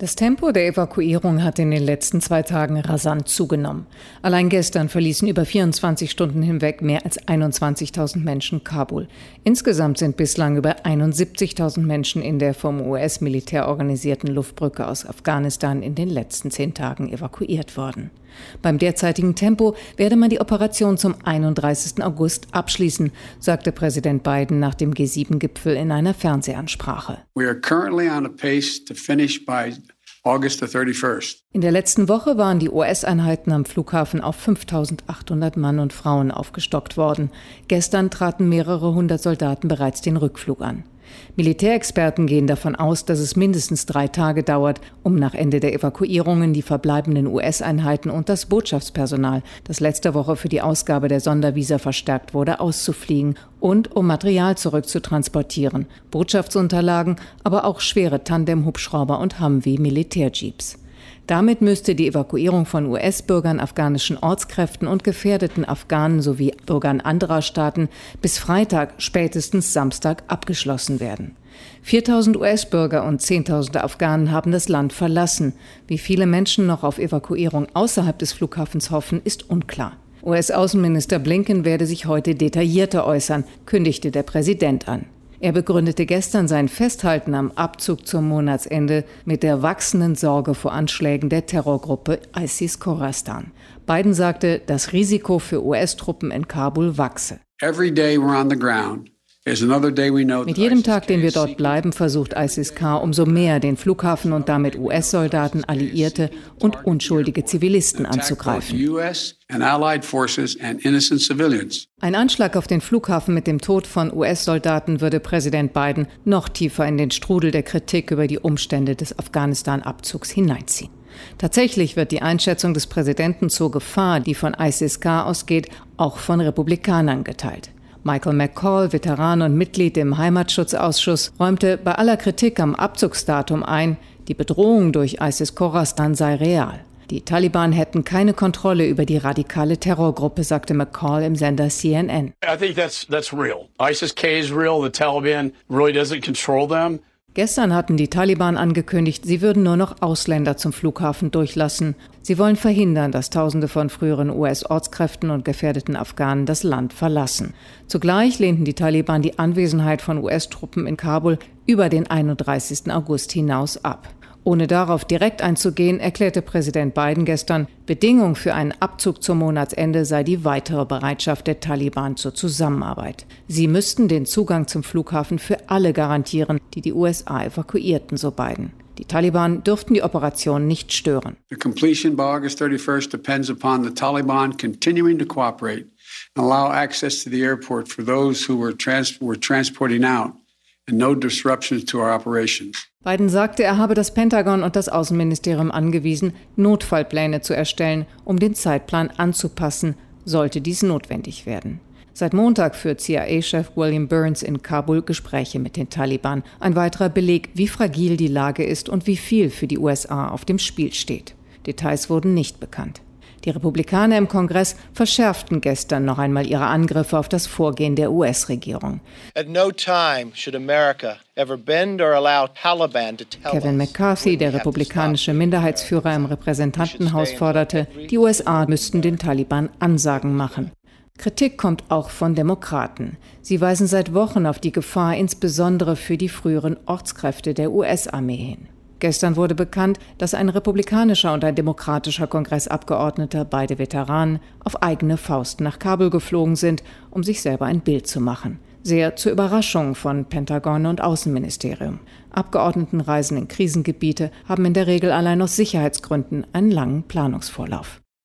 Das Tempo der Evakuierung hat in den letzten zwei Tagen rasant zugenommen. Allein gestern verließen über 24 Stunden hinweg mehr als 21.000 Menschen Kabul. Insgesamt sind bislang über 71.000 Menschen in der vom US-Militär organisierten Luftbrücke aus Afghanistan in den letzten zehn Tagen evakuiert worden. Beim derzeitigen Tempo werde man die Operation zum 31. August abschließen, sagte Präsident Biden nach dem G7-Gipfel in einer Fernsehansprache. We are currently on a pace to finish by August the 31st. In der letzten Woche waren die US-Einheiten am Flughafen auf 5800 Mann und Frauen aufgestockt worden. Gestern traten mehrere hundert Soldaten bereits den Rückflug an. Militärexperten gehen davon aus, dass es mindestens drei Tage dauert, um nach Ende der Evakuierungen die verbleibenden US-Einheiten und das Botschaftspersonal, das letzte Woche für die Ausgabe der Sondervisa verstärkt wurde, auszufliegen und um Material zurückzutransportieren, Botschaftsunterlagen, aber auch schwere Tandem-Hubschrauber und Humvee-Militärjeeps. Damit müsste die Evakuierung von US-Bürgern, afghanischen Ortskräften und gefährdeten Afghanen sowie Bürgern anderer Staaten bis Freitag, spätestens Samstag abgeschlossen werden. 4000 US-Bürger und Zehntausende Afghanen haben das Land verlassen. Wie viele Menschen noch auf Evakuierung außerhalb des Flughafens hoffen, ist unklar. US-Außenminister Blinken werde sich heute detaillierter äußern, kündigte der Präsident an. Er begründete gestern sein Festhalten am Abzug zum Monatsende mit der wachsenden Sorge vor Anschlägen der Terrorgruppe ISIS Khorasan. Biden sagte, das Risiko für US-Truppen in Kabul wachse. Every day we're on the ground. Mit jedem Tag, den wir dort bleiben, versucht ISIS-K umso mehr, den Flughafen und damit US-Soldaten, Alliierte und unschuldige Zivilisten anzugreifen. Ein Anschlag auf den Flughafen mit dem Tod von US-Soldaten würde Präsident Biden noch tiefer in den Strudel der Kritik über die Umstände des Afghanistan-Abzugs hineinziehen. Tatsächlich wird die Einschätzung des Präsidenten zur Gefahr, die von ISIS-K ausgeht, auch von Republikanern geteilt. Michael McCall, Veteran und Mitglied im Heimatschutzausschuss, räumte bei aller Kritik am Abzugsdatum ein, die Bedrohung durch ISIS-Khorasan sei real. Die Taliban hätten keine Kontrolle über die radikale Terrorgruppe, sagte McCall im Sender CNN. I think that's that's real. ISIS-K is real. The Taliban really doesn't control them. Gestern hatten die Taliban angekündigt, sie würden nur noch Ausländer zum Flughafen durchlassen. Sie wollen verhindern, dass Tausende von früheren US-Ortskräften und gefährdeten Afghanen das Land verlassen. Zugleich lehnten die Taliban die Anwesenheit von US-Truppen in Kabul über den 31. August hinaus ab. Ohne darauf direkt einzugehen, erklärte Präsident Biden gestern, Bedingung für einen Abzug zum Monatsende sei die weitere Bereitschaft der Taliban zur Zusammenarbeit. Sie müssten den Zugang zum Flughafen für alle garantieren, die die USA evakuierten, so Biden. Die Taliban dürften die Operation nicht stören. The completion by August 31st depends upon the Taliban continuing to cooperate and allow access to the airport for those who were, trans were transporting out and no disruptions to our operations. Biden sagte, er habe das Pentagon und das Außenministerium angewiesen, Notfallpläne zu erstellen, um den Zeitplan anzupassen, sollte dies notwendig werden. Seit Montag führt CIA-Chef William Burns in Kabul Gespräche mit den Taliban. Ein weiterer Beleg, wie fragil die Lage ist und wie viel für die USA auf dem Spiel steht. Details wurden nicht bekannt. Die Republikaner im Kongress verschärften gestern noch einmal ihre Angriffe auf das Vorgehen der US-Regierung. Kevin McCarthy, der republikanische Minderheitsführer im Repräsentantenhaus, forderte, die USA müssten den Taliban Ansagen machen. Kritik kommt auch von Demokraten. Sie weisen seit Wochen auf die Gefahr insbesondere für die früheren Ortskräfte der US-Armee hin. Gestern wurde bekannt, dass ein republikanischer und ein demokratischer Kongressabgeordneter, beide Veteranen, auf eigene Faust nach Kabul geflogen sind, um sich selber ein Bild zu machen. Sehr zur Überraschung von Pentagon und Außenministerium. Abgeordnetenreisen in Krisengebiete haben in der Regel allein aus Sicherheitsgründen einen langen Planungsvorlauf.